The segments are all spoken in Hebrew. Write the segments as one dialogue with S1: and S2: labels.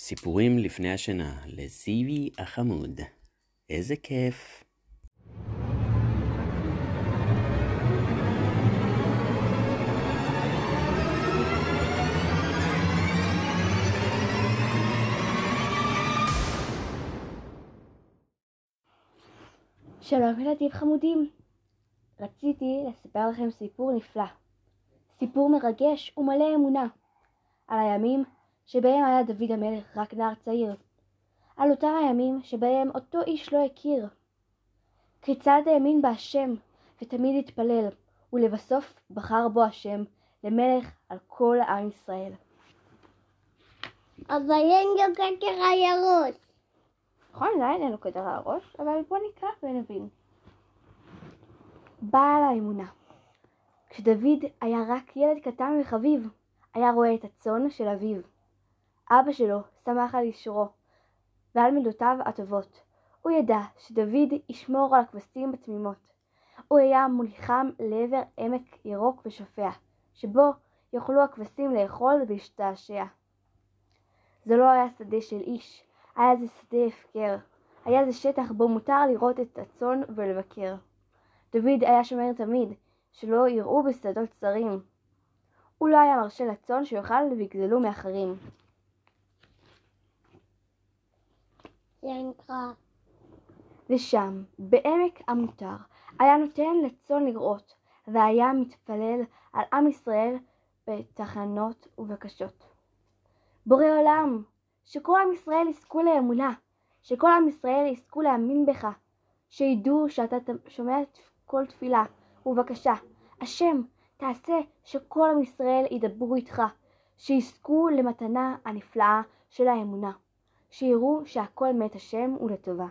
S1: סיפורים לפני השינה לזיוי החמוד. איזה כיף.
S2: שלום ילדים חמודים. רציתי לספר לכם סיפור נפלא. סיפור מרגש ומלא אמונה. על הימים שבהם היה דוד המלך רק נער צעיר. על אותם הימים שבהם אותו איש לא הכיר. כיצד האמין בהשם ותמיד התפלל, ולבסוף בחר בו השם למלך על כל עם ישראל.
S3: אבל אין לו כתר על הראש.
S2: נכון, עדיין אין לו כתר על הראש, אבל בוא נקרא ונבין. בעל האמונה כשדוד היה רק ילד קטן וחביב, היה רואה את הצאן של אביו. אבא שלו שמח על אישורו ועל מידותיו הטובות. הוא ידע שדוד ישמור על הכבשים בתמימות. הוא היה מוליכם לעבר עמק ירוק ושופע, שבו יוכלו הכבשים לאכול ולהשתעשע. זה לא היה שדה של איש, היה זה שדה הפקר. היה זה שטח בו מותר לראות את הצאן ולבקר. דוד היה שומר תמיד, שלא יראו בשדות צרים. הוא לא היה מרשה לצאן שיאכל ויגזלו מאחרים.
S3: נקרא.
S2: ושם, בעמק המותר, היה נותן לצאן לראות, והיה מתפלל על עם ישראל בתחנות ובקשות. בורא עולם, שכל עם ישראל יזכו לאמונה, שכל עם ישראל יזכו להאמין בך, שידעו שאתה שומע כל תפילה ובקשה. השם, תעשה שכל עם ישראל ידברו איתך, שיזכו למתנה הנפלאה של האמונה, שיראו שהכל מת השם ולטובה.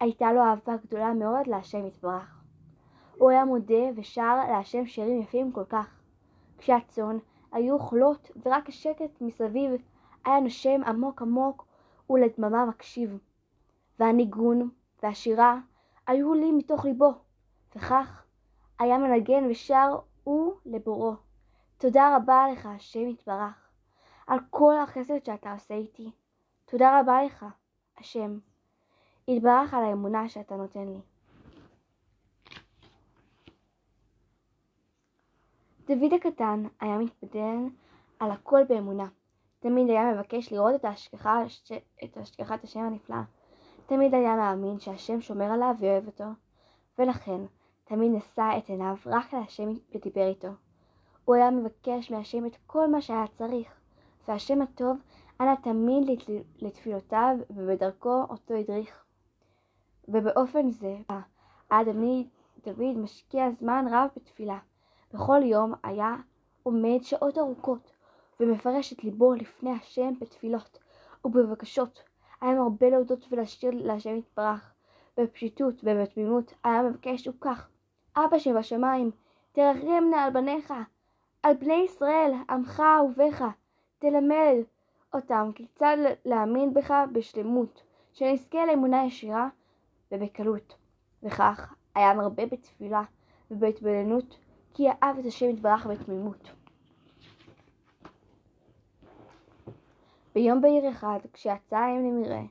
S2: הייתה לו אהבה גדולה מאוד להשם יתברך. הוא היה מודה ושר להשם שירים יפים כל כך. כשהצאן היו אוכלות ורק השקט מסביב היה נושם עמוק עמוק ולדממה מקשיב. והניגון והשירה היו לי מתוך ליבו, וכך היה מנגן ושר הוא לבוראו. תודה רבה לך, השם יתברך, על כל החסד שאתה עושה איתי. תודה רבה לך, השם. יתברך על האמונה שאתה נותן לי. דוד הקטן היה מתבדל על הכל באמונה. תמיד היה מבקש לראות את, ההשגחה, את השגחת השם הנפלאה. תמיד היה מאמין שהשם שומר עליו ואוהב אותו, ולכן תמיד נשא את עיניו רק להשם ודיבר איתו. הוא היה מבקש מהשם את כל מה שהיה צריך, והשם הטוב ענה תמיד לתפילותיו ובדרכו אותו הדריך. ובאופן זה היה דוד משקיע זמן רב בתפילה. בכל יום היה עומד שעות ארוכות ומפרש את ליבו לפני השם בתפילות ובבקשות. היה מרבה להודות ולשיר להשם יתברך. בפשיטות ובתמימות היה מבקש וכך אבא שבשמיים, תרחם נא על בניך, על בני ישראל, עמך אהוביך, תלמד אותם כיצד להאמין בך בשלמות, שנזכה לאמונה ישירה ובקלות. וכך היה מרבה בתפילה ובהתבוננות, כי אהב את השם יתברך בתמימות. ביום בהיר אחד, כשיצא האם למרעה,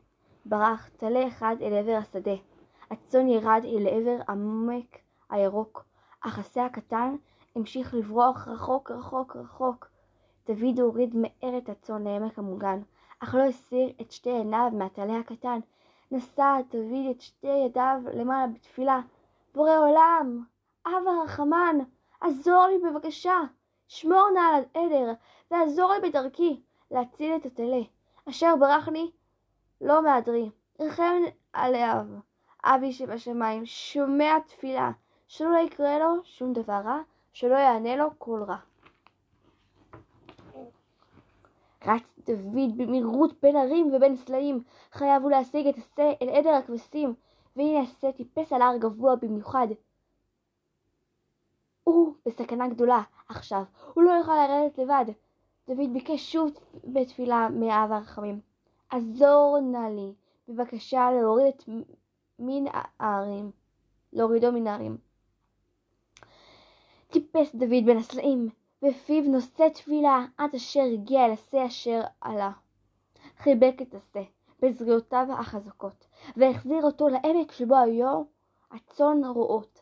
S2: ברח טלה אחד אל עבר השדה. הצאן ירד אל עבר עמק הירוק, אך השה הקטן המשיך לברוח רחוק רחוק רחוק. דוד הוריד מהר את הצאן לעמק המוגן, אך לא הסיר את שתי עיניו מהטלה הקטן. נשא דוד את שתי ידיו למעלה בתפילה. בורא עולם, אב הרחמן, עזור לי בבקשה. שמור נא על העדר, ועזור לי בדרכי להציל את הטלה, אשר ברח לי לא מהדרי. רחם עליו, אבי שבשמיים, שומע תפילה. שלא יקרה לו שום דבר רע, שלא יענה לו כל רע. רץ דוד במהירות בין הרים ובין סלעים, חייב הוא להשיג את השה אל עדר הכבשים, והנה השה טיפס על הר גבוה במיוחד. הוא בסכנה גדולה עכשיו, הוא לא יוכל לרדת לבד. דוד ביקש שוב בתפילה מאב הרחמים, עזור נא לי, בבקשה להוריד את מן הערים, להורידו מן הערים. טיפס דוד בין הסלעים, ופיו נושא תפילה עד אשר הגיע אל השה אשר עלה. חיבק את השה בזרועותיו החזקות, והחזיר אותו לעמק שבו היו הצאן רועות.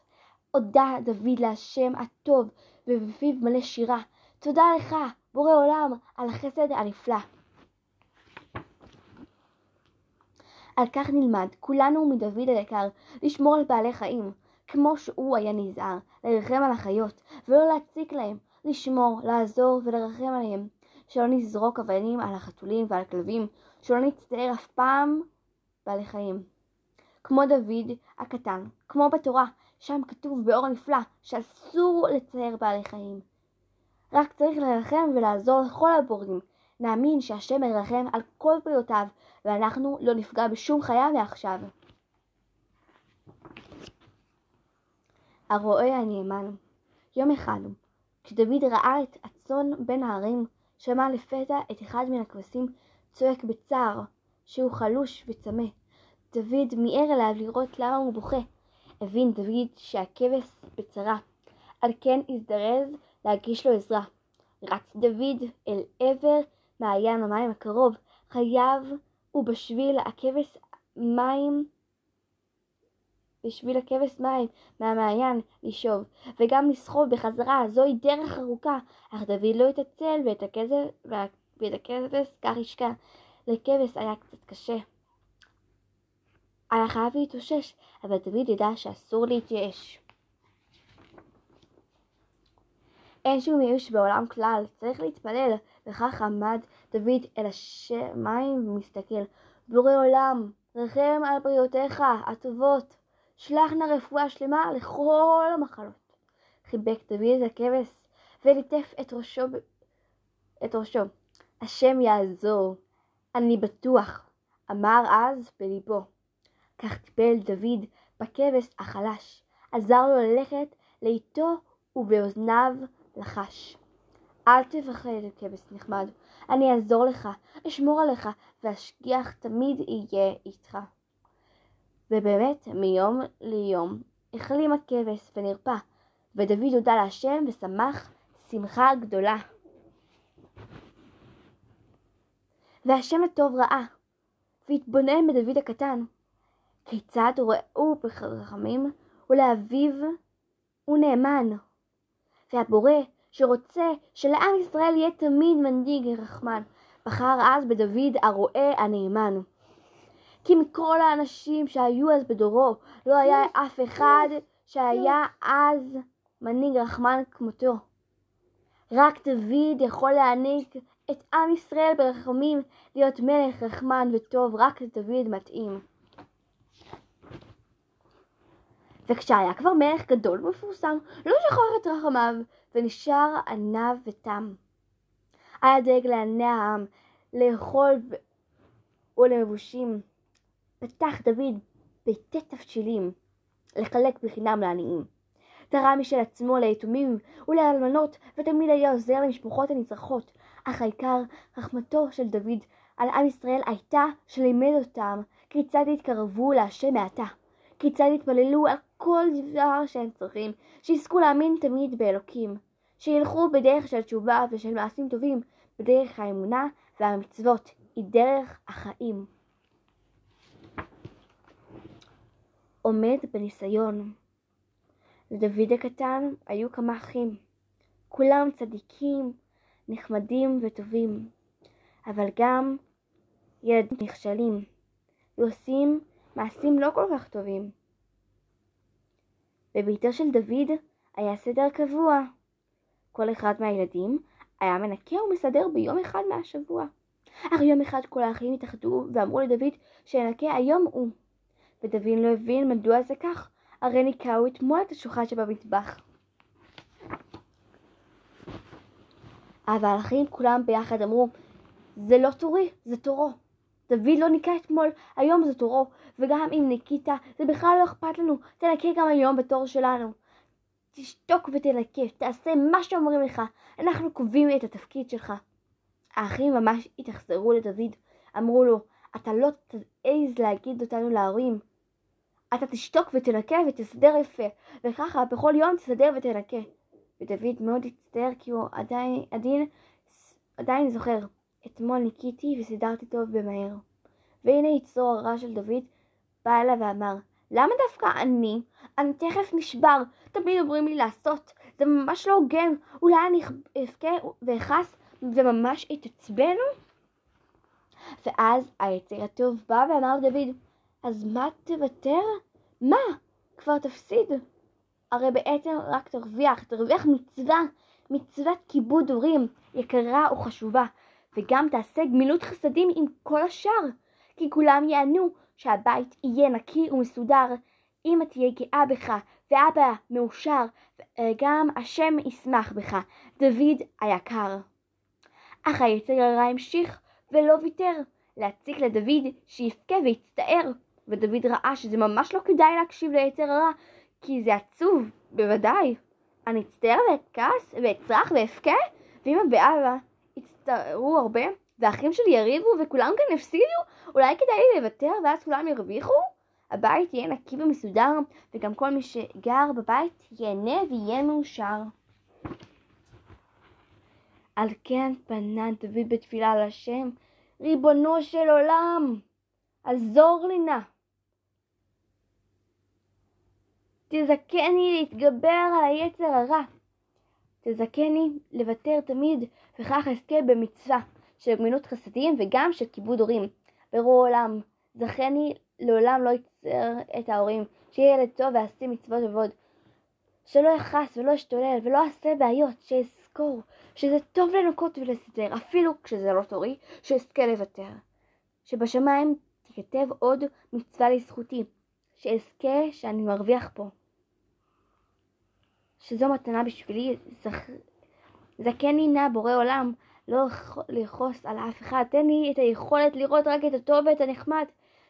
S2: הודה דוד להשם הטוב, ובפיו מלא שירה. תודה לך, בורא עולם, על החסד הנפלא. על כך נלמד כולנו מדוד היקר לשמור על בעלי חיים, כמו שהוא היה נזהר, לרחם על החיות, ולא להציק להם, לשמור, לעזור ולרחם עליהם, שלא נזרוק אבנים על החתולים ועל הכלבים, שלא נצטער אף פעם בעלי חיים. כמו דוד הקטן, כמו בתורה, שם כתוב באור נפלא שאסור לצייר בעלי חיים. רק צריך לרחם ולעזור לכל הבורגים. נאמין שהשם ירחם על כל בריאותיו, ואנחנו לא נפגע בשום חיה מעכשיו. הרועה הנאמן יום אחד, כשדוד ראה את הצאן בין ההרים, שמע לפתע את אחד מן הכבשים צועק בצער שהוא חלוש וצמא. דוד מיהר אליו לראות למה הוא בוכה. הבין דוד שהכבש בצרה, על כן הזדרז להגיש לו עזרה. רץ דוד אל עבר מעיין המים הקרוב, חייב ובשביל הכבש מים בשביל הכבש מים מהמעיין לשאוב, וגם לסחוב בחזרה, זוהי דרך ארוכה, אך דוד לא התעצל ואת הכבש, כך ישקע. לכבש היה קצת קשה. היה חייב להתאושש, אבל דוד ידע שאסור להתייאש. אין שום ייאוש בעולם כלל, צריך להתפלל. וכך עמד דוד אל השמיים ומסתכל. בורא עולם, רחם על בריאותיך הטובות, שלח נא רפואה שלמה לכל המחלות. חיבק דוד את הכבש וליטף את ראשו, את ראשו. השם יעזור, אני בטוח, אמר אז בליבו. כך טיפל דוד בכבש החלש, עזר לו ללכת לאיתו ובאוזניו לחש. אל תפחד, כבש נחמד, אני אעזור לך, אשמור עליך, ואשגיח תמיד יהיה איתך. ובאמת, מיום ליום החלים הכבש ונרפא, ודוד הודה להשם ושמח שמחה גדולה. והשם הטוב ראה, והתבונן בדוד הקטן, כיצד ראו ברחמים ולאביו הוא נאמן. והבורא שרוצה שלעם ישראל יהיה תמיד מנהיג רחמן, בחר אז בדוד הרועה הנאמן. כי מכל האנשים שהיו אז בדורו, לא היה אף אחד שהיה אז מנהיג רחמן כמותו. רק דוד יכול להעניק את עם ישראל ברחמים להיות מלך רחמן וטוב, רק דוד מתאים. וכשהיה כבר מלך גדול ומפורסם, לא שחרר את רחמיו, ונשאר עניו ותם. היה דואג לעני העם, לאכול ולמבושים. פתח דוד ביתי תבשילים, לחלק בחינם לעניים. תרם משל עצמו ליתומים ולאלמנות, ותמיד היה עוזר למשפחות הנצרכות. אך העיקר, רחמתו של דוד על עם ישראל הייתה שלימד אותם כיצד יתקרבו להשם מעתה. כיצד יתפללו על כל דבר שהם צריכים, שיזכו להאמין תמיד באלוקים, שילכו בדרך של תשובה ושל מעשים טובים, בדרך האמונה והמצוות, היא דרך החיים. עומד בניסיון. לדוד הקטן היו כמה אחים, כולם צדיקים, נחמדים וטובים, אבל גם ילדים נכשלים, ועושים מעשים לא כל כך טובים. בביתו של דוד היה סדר קבוע. כל אחד מהילדים היה מנקה ומסדר ביום אחד מהשבוע. אך יום אחד כל האחים התאחדו ואמרו לדוד שינקה היום הוא. ודוד לא הבין מדוע זה כך, הרי ניקהו אתמול את השולחן שבמטבח. אבל האחים כולם ביחד אמרו, זה לא תורי, זה תורו. דוד לא ניקה אתמול, היום זה תורו, וגם אם ניקית, זה בכלל לא אכפת לנו, תנקה גם היום בתור שלנו. תשתוק ותנקה, תעשה מה שאומרים לך, אנחנו קובעים את התפקיד שלך. האחים ממש התאכזרו לדוד, אמרו לו, אתה לא תעז להגיד אותנו להורים. אתה תשתוק ותנקה ותסדר יפה, וככה בכל יום תסדר ותנקה. ודוד מאוד הצטער כי הוא עדיין, עדיין, עדיין זוכר אתמול ניקיתי וסידרתי טוב ומהר. והנה יצרו הרע של דוד בא אליו ואמר, למה דווקא אני? אני תכף נשבר, תמיד אומרים לי לעשות, זה ממש לא הוגן, אולי אני אבכה ואכעס וממש אתעצבן? ואז היצר הטוב בא ואמר לדוד, אז מה תוותר? מה? כבר תפסיד. הרי בעצם רק תרוויח, תרוויח מצווה, מצוות כיבוד הורים, יקרה וחשובה, וגם תעשה גמילות חסדים עם כל השאר, כי כולם יענו שהבית יהיה נקי ומסודר, אמא תהיה גאה בך, ואבא מאושר, וגם השם ישמח בך, דוד היקר. אך היצר הרע המשיך ולא ויתר להציק לדוד שיבכה ויצטער, ודוד ראה שזה ממש לא כדאי להקשיב ליצר הרע, כי זה עצוב, בוודאי. אני אצטער ואכעס ואצרח ואבכה, ואמא ואבא יצטערו הרבה, והאחים שלי יריבו וכולם כאן הפסידו, אולי כדאי לי לוותר ואז כולם ירוויחו? הבית יהיה נקי ומסודר, וגם כל מי שגר בבית ייהנה ויהיה מאושר. על כן פנה דוד בתפילה לשם, ריבונו של עולם, עזור לי נא. תזכני להתגבר על היצר הרע. תזכני לוותר תמיד, וכך אזכה במצווה של גמילות חסדים וגם של כיבוד הורים. ברור עולם, זכני לעולם לא יצר את ההורים, שיהיה ילד טוב ועשי מצוות עבוד. שלא יכעס ולא ישתולל ולא אעשה בעיות, שאזכור שזה טוב לנקות ולסדר, אפילו כשזה לא תורי, שאזכה לוותר. שבשמיים תיכתב עוד מצווה לזכותי, שאזכה שאני מרוויח פה. שזו מתנה בשבילי, זכ... זכני נא בורא עולם, לא לכעוס על אף אחד, תן לי את היכולת לראות רק את הטוב ואת הנחמד,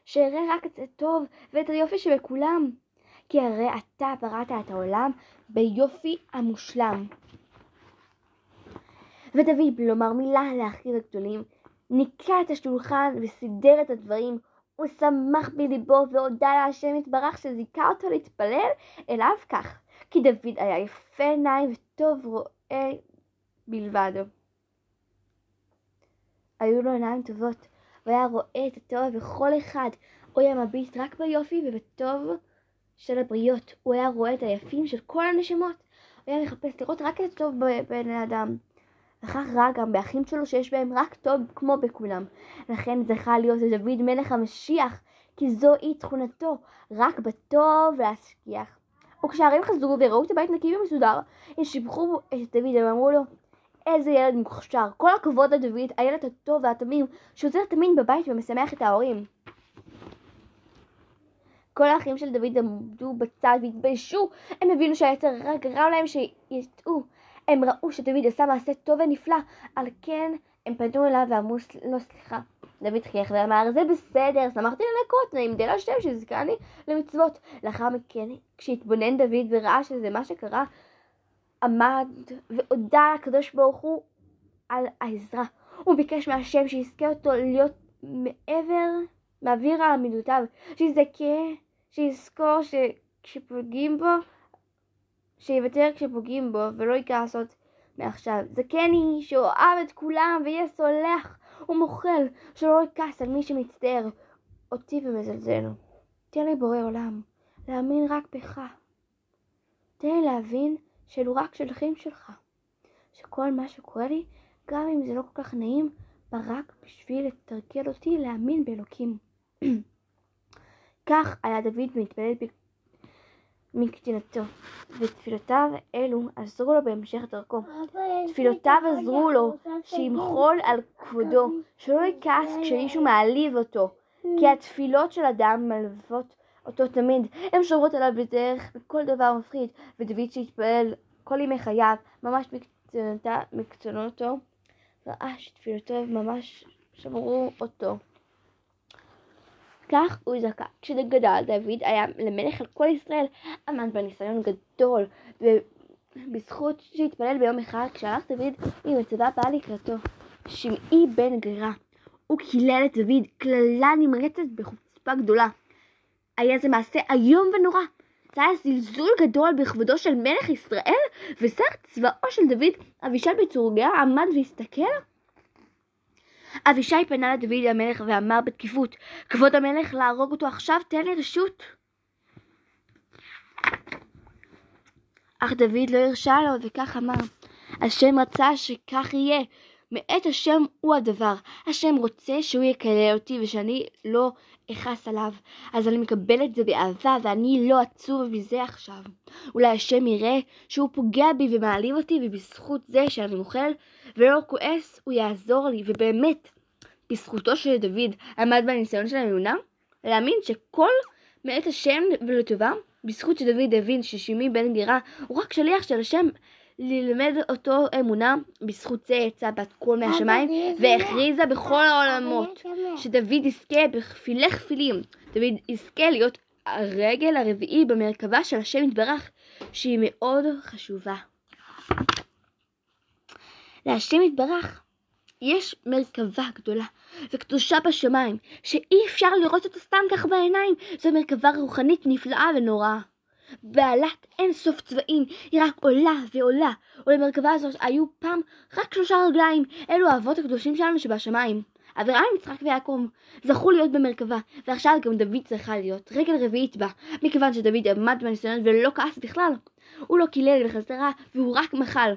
S2: שאראה רק את הטוב ואת היופי שבכולם. כי הרי אתה בראת את העולם ביופי המושלם. ודוד, לומר מילה לאחיו הגדולים, ניקה את השולחן וסידר את הדברים, הוא שמח בליבו והודה להשם יתברך שזיכה אותו להתפלל אליו כך, כי דוד היה יפה עיניים וטוב רואה בלבד. היו לו עיניים טובות, והיה רואה את הטוב בכל אחד, הוא היה מביט רק ביופי ובטוב של הבריות, הוא היה רואה את היפים של כל הנשמות, הוא היה מחפש לראות רק את הטוב בבני אדם. וכך ראה גם באחים שלו שיש בהם רק טוב כמו בכולם. לכן זכה להיות דוד מלך המשיח, כי זוהי תכונתו, רק בטוב להשגיח. וכשהערים חזרו וראו את הבית נקי ומסודר, הם שיבחו את דוד ואמרו לו, איזה ילד מוכשר, כל הכבוד לדוד, הילד הטוב והתמים, שעוזר תמיד בבית ומשמח את ההורים. כל האחים של דוד עמדו בצד והתביישו, הם הבינו שהיצר רק גרם להם שיטעו. הם ראו שדוד עשה מעשה טוב ונפלא, על כן הם פנו אליו ואמרו לו סליחה. דוד חייך ואמר, זה בסדר, שמחתי לנקות, נעים דל השם שזכני למצוות. לאחר מכן, כשהתבונן דוד וראה שזה מה שקרה, עמד והודה לקדוש ברוך הוא על העזרה. הוא ביקש מהשם שיזכה אותו להיות מעבר, מעביר על עמידותיו, שיזכה, שיזכור שכשפוגעים בו, שיוותר כשפוגעים בו ולא יכעס עוד מעכשיו. זכני שאוהב את כולם ויהיה סולח ומוחל, שלא יכעס על מי שמצטער אותי ומזלזל. תן לי בורא עולם, להאמין רק בך. תן לי להבין שאלו רק שליחים שלך. שכל מה שקורה לי, גם אם זה לא כל כך נעים, בא רק בשביל לתרגל אותי להאמין באלוקים. כך היה דוד מתפלל מקטינתו, ותפילותיו אלו עזרו לו בהמשך דרכו. תפילותיו עזרו לו שימחול על כבודו, שלא יכעס כשמישהו מעליב אותו, כי התפילות של אדם מלוות אותו תמיד. הן שומרות עליו בדרך בכל דבר מפחיד, ודוד שהתפלל כל ימי חייו, ממש מקצונותו, ראה שתפילותיו ממש שמרו אותו. כך הוא זכה. כשגדל דוד היה למלך על כל ישראל, עמד בניסיון גדול, ובזכות שהתפלל ביום אחד, כשהלך דוד עם הצבא בא לקראתו. שמעי בן גרה, הוא קילל את דוד קללה נמרצת בחוצפה גדולה. היה זה מעשה איום ונורא. זה היה זלזול גדול בכבודו של מלך ישראל, ושר צבאו של דוד, אבישל בצורגיה, עמד והסתכל. אבישי פנה לדוד המלך ואמר בתקיפות, כבוד המלך להרוג אותו עכשיו, תן לי רשות. אך דוד לא הרשה לו, וכך אמר, השם רצה שכך יהיה, מאת השם הוא הדבר. השם רוצה שהוא יקלל אותי ושאני לא אכעס עליו. אז אני מקבל את זה באהבה ואני לא עצוב מזה עכשיו. אולי השם יראה שהוא פוגע בי ומעליב אותי ובזכות זה שאני מוכל ולא כועס הוא יעזור לי ובאמת בזכותו של דוד עמד בניסיון של האמונה להאמין שכל מאת השם ולטובה בזכות שדוד הבין ששימי בן גירה הוא רק שליח של השם ללמד אותו אמונה, בזכות זה יצא בת קול מהשמיים והכריזה בכל העולמות שדוד יזכה בכפילי כפילים, דוד יזכה להיות הרגל הרביעי במרכבה של השם יתברך שהיא מאוד חשובה. להשם יתברך יש מרכבה גדולה וקדושה בשמיים שאי אפשר לראות אותה סתם כך בעיניים זו מרכבה רוחנית נפלאה ונוראה. בעלת אין סוף צבעים, היא רק עולה ועולה, ולמרכבה הזאת היו פעם רק שלושה רגליים, אלו האבות הקדושים שלנו שבשמיים. אברהם, יצחק ויעקב זכו להיות במרכבה, ועכשיו גם דוד צריכה להיות רגל רביעית בה, מכיוון שדוד עמד בניסיון ולא כעס בכלל. הוא לא קילל בחזרה, והוא רק מחל.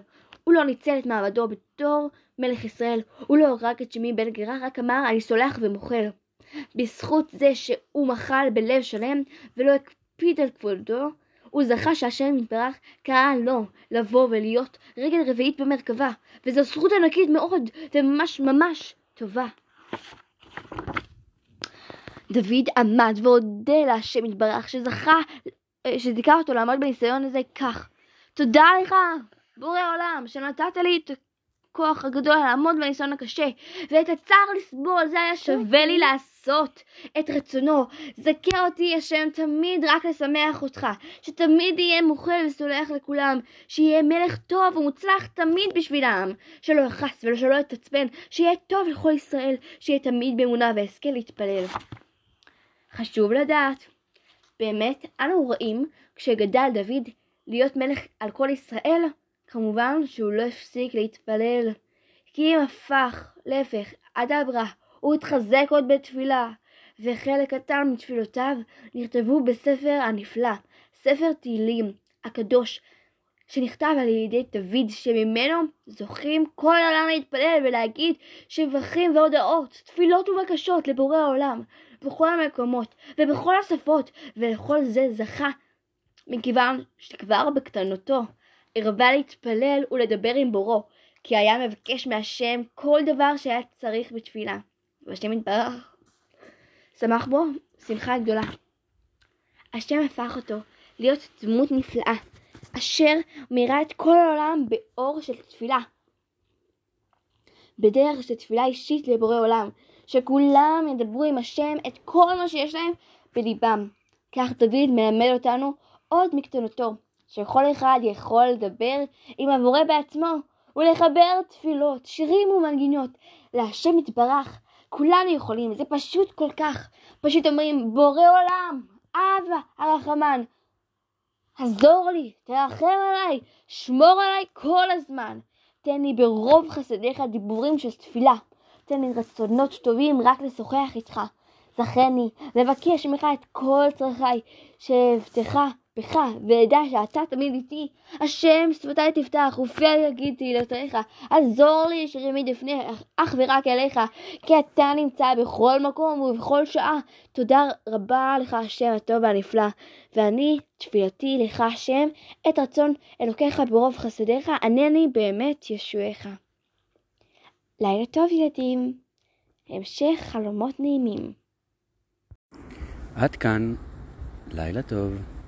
S2: הוא לא ניצל את מעמדו בתור מלך ישראל, הוא לא הרג את שמי בן גרה, רק אמר אני סולח ומוחל. בזכות זה שהוא מחל בלב שלם ולא הקפיד על כבודו, הוא זכה שהשם יתברך קרא לו לבוא ולהיות רגל רביעית במרכבה, וזו זכות ענקית מאוד, וממש ממש טובה. דוד עמד והודה להשם יתברך שזכה, שזיכה אותו לעמוד בניסיון הזה כך. תודה לך, בורא עולם, שנתת לי את הכוח הגדול לעמוד בניסיון הקשה, ואת הצער לסבול, זה היה שווה לי לעשות את רצונו. זכה אותי השם תמיד רק לשמח אותך, שתמיד יהיה מוכל וסולח לכולם, שיהיה מלך טוב ומוצלח תמיד בשבילם, שלא יכעס ושלא יתעצבן, שיהיה טוב לכל ישראל, שיהיה תמיד באמונה ואזכה להתפלל. חשוב לדעת, באמת אנו רואים כשגדל דוד להיות מלך על כל ישראל, כמובן שהוא לא הפסיק להתפלל, כי אם הפך להפך אדברה, הוא התחזק עוד בתפילה, וחלק קטן מתפילותיו נכתבו בספר הנפלא, ספר תהילים הקדוש, שנכתב על ידי דוד, שממנו זוכים כל העולם להתפלל ולהגיד שבחים והודעות, תפילות ובקשות לבורא העולם, בכל המקומות ובכל השפות, ולכל זה זכה, מכיוון שכבר בקטנותו הרבה להתפלל ולדבר עם בורו, כי היה מבקש מהשם כל דבר שהיה צריך בתפילה. והשם יתברך, שמח בו שמחה גדולה. השם הפך אותו להיות דמות נפלאה, אשר מאירה את כל העולם באור של תפילה. בדרך של תפילה אישית לבורא עולם, שכולם ידברו עם השם את כל מה שיש להם בליבם. כך דוד מלמד אותנו עוד מקטנותו, שכל אחד יכול לדבר עם הבורא בעצמו ולחבר תפילות, שירים ומנגינות להשם יתברך. כולנו יכולים, זה פשוט כל כך. פשוט אומרים, בורא עולם, אבא הרחמן, עזור לי, תרחם עליי, שמור עליי כל הזמן. תן לי ברוב חסדיך דיבורים של תפילה. תן לי רצונות טובים רק לשוחח איתך. זכני לבקש ממך את כל צרכיי, שאבטחה בך, ואדע שאתה תמיד איתי. השם שפתי תפתח, ופי יגיד תהילותיך. עזור לי שתמיד אפנה אך ורק אליך, כי אתה נמצא בכל מקום ובכל שעה. תודה רבה לך, השם הטוב והנפלא. ואני, תפילתי לך, השם, את רצון אלוקיך ברוב חסדיך, ענני באמת ישועך. לילה טוב, ילדים. המשך חלומות נעימים.
S1: עד כאן, לילה טוב.